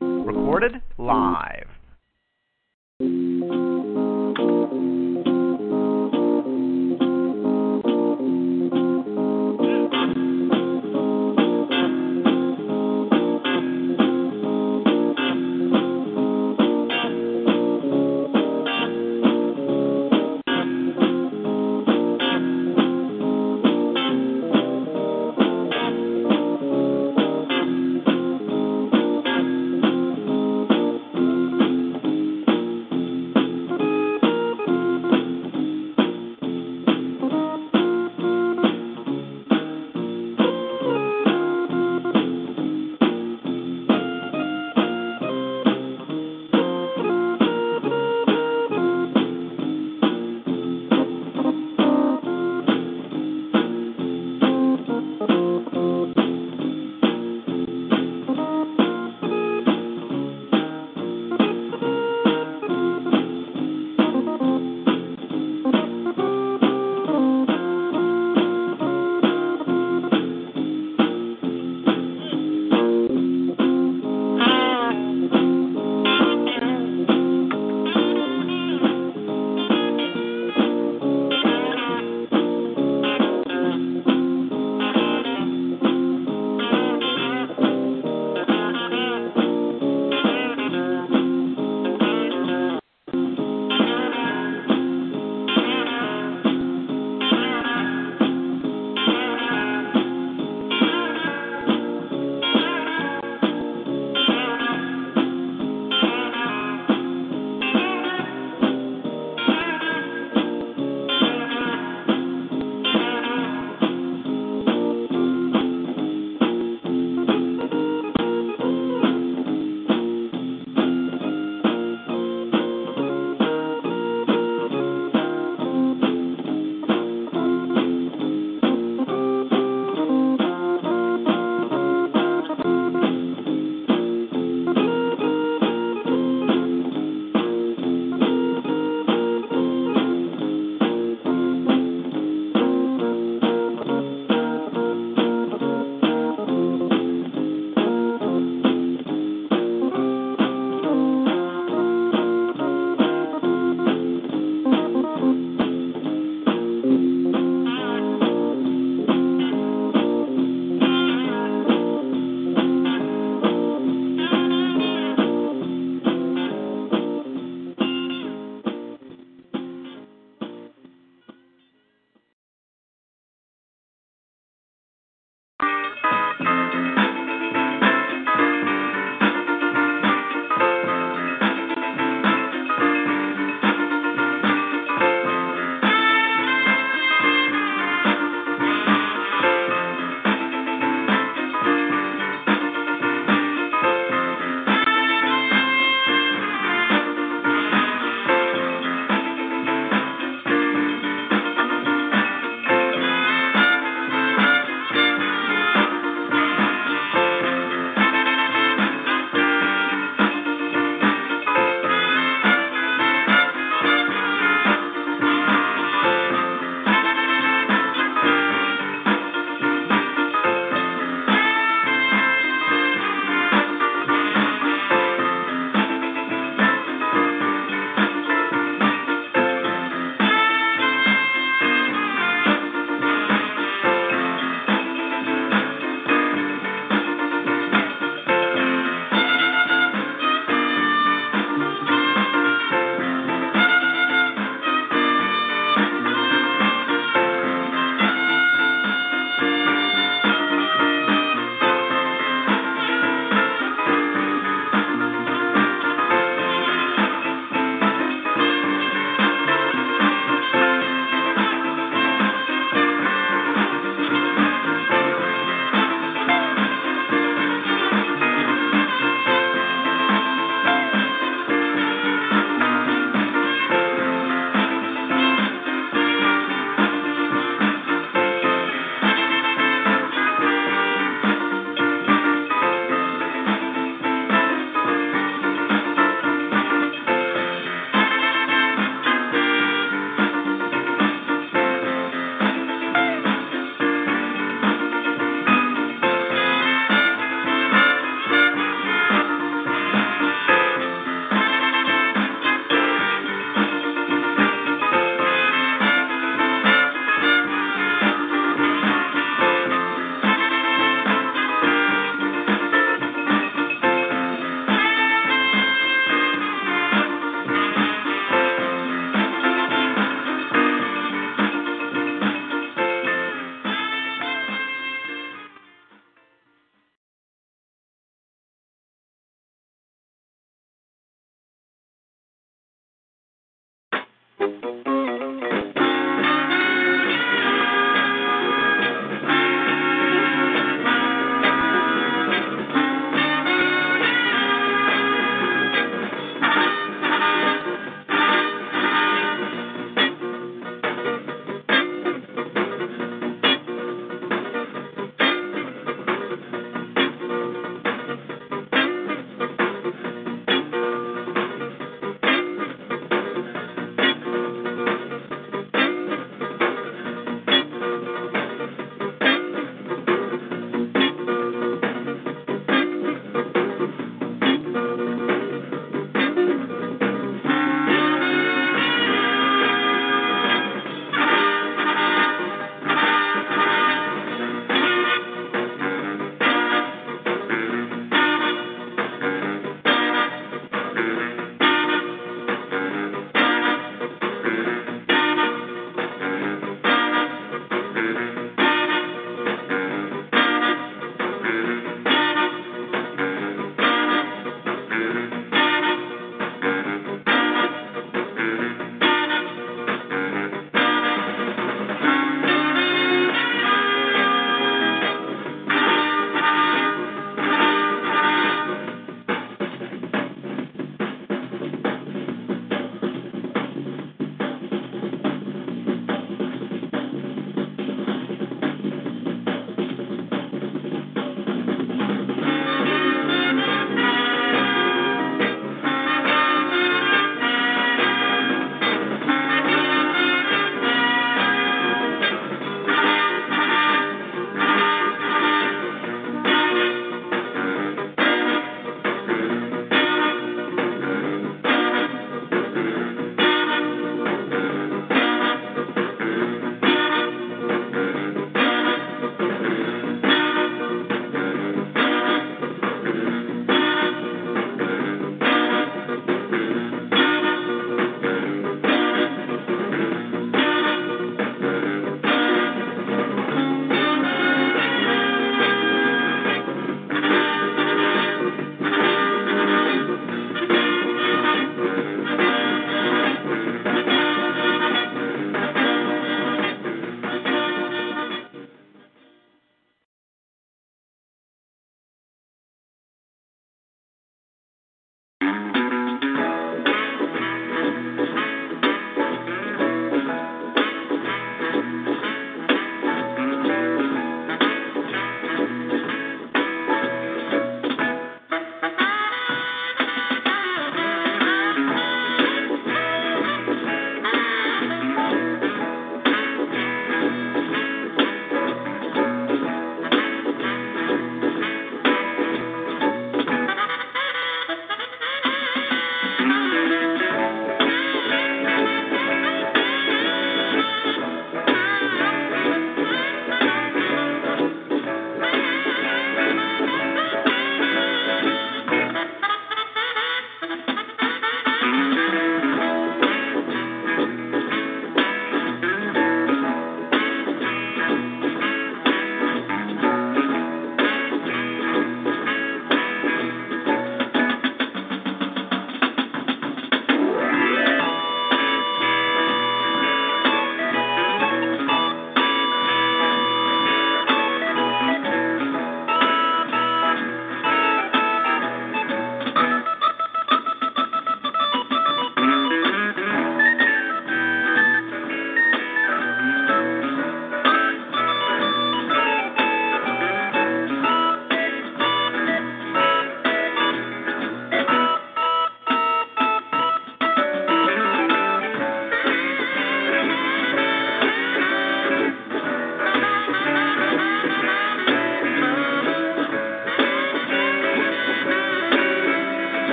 Recorded live.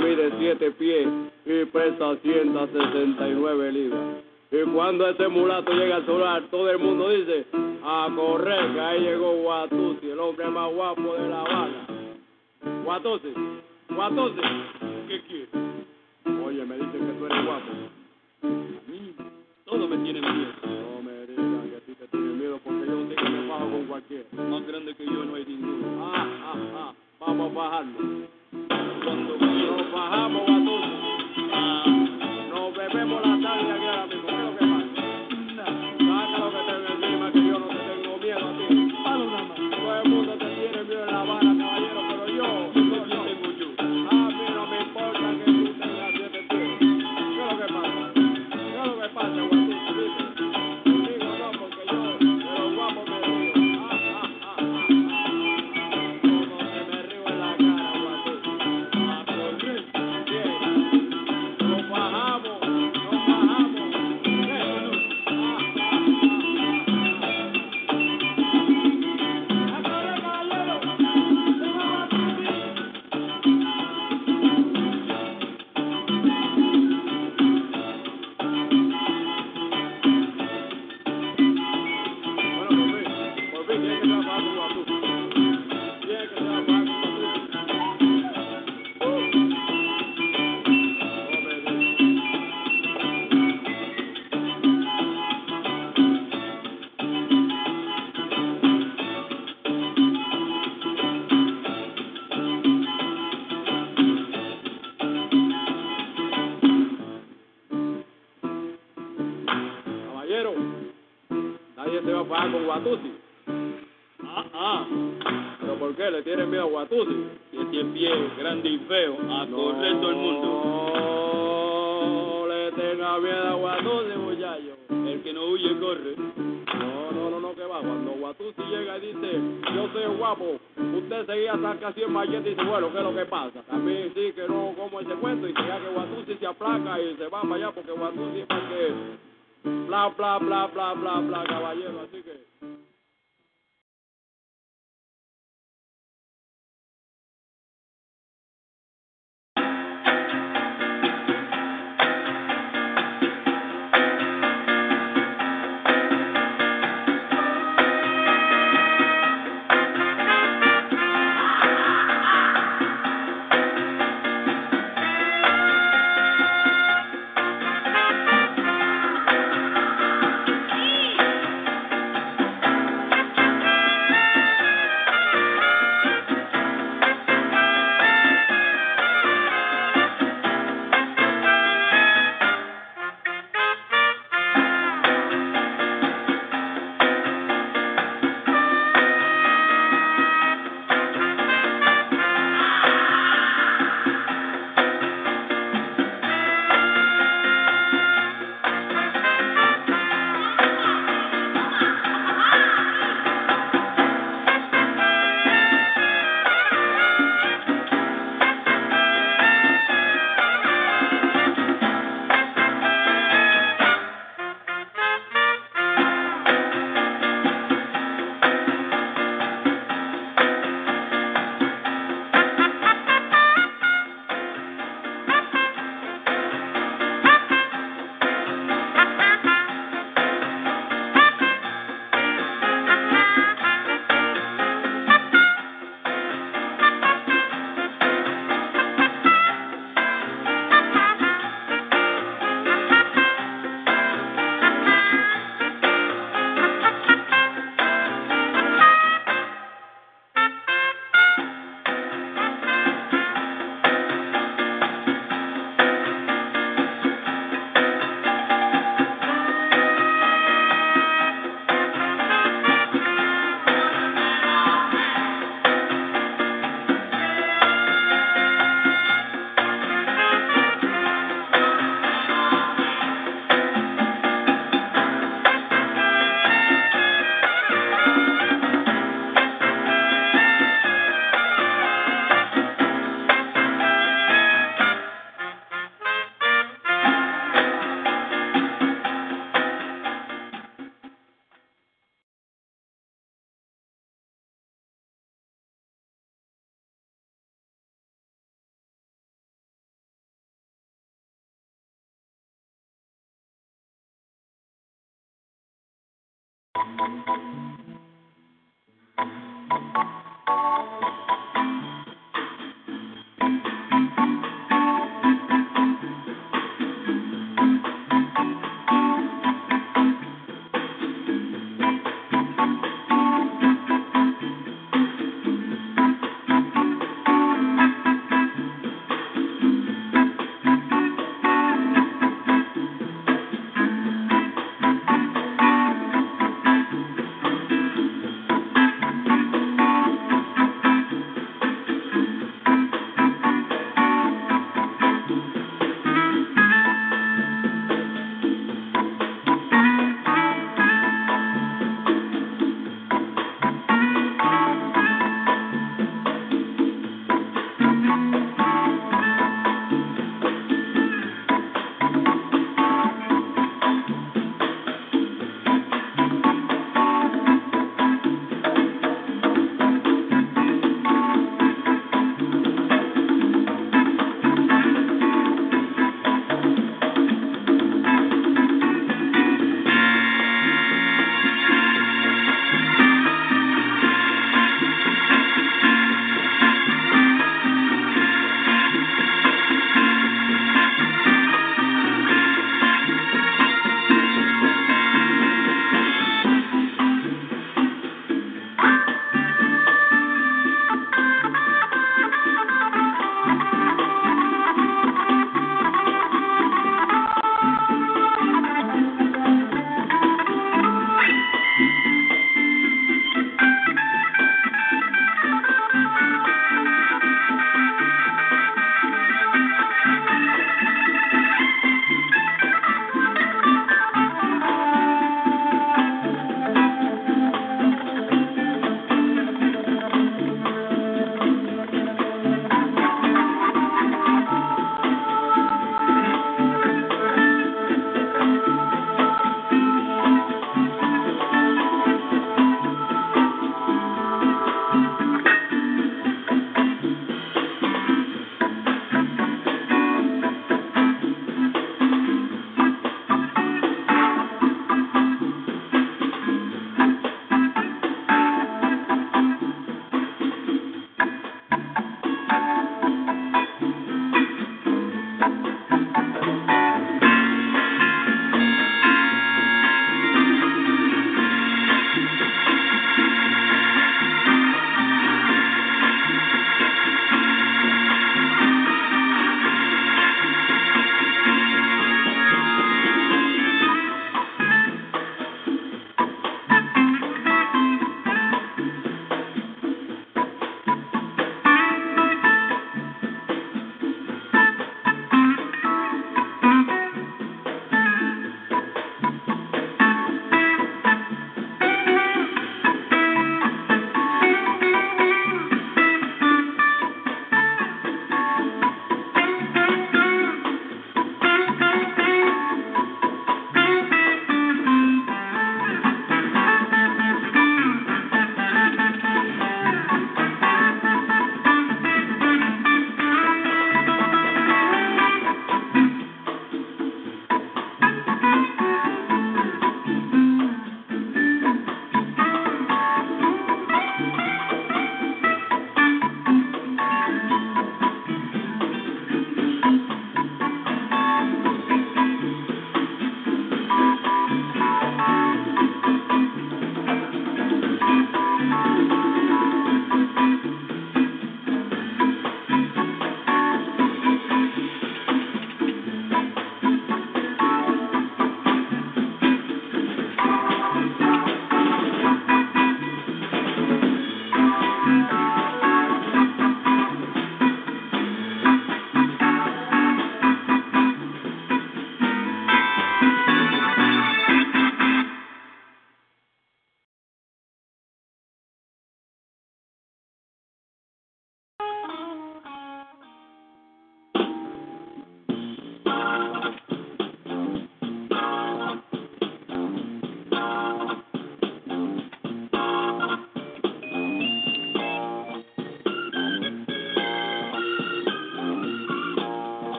mide 7 pies y pesa 169 libras. Y cuando ese mulato llega al solar, todo el mundo dice, a correr, que ahí llegó Guatusi, el hombre más guapo de La Habana. Guatusi, Guatusi.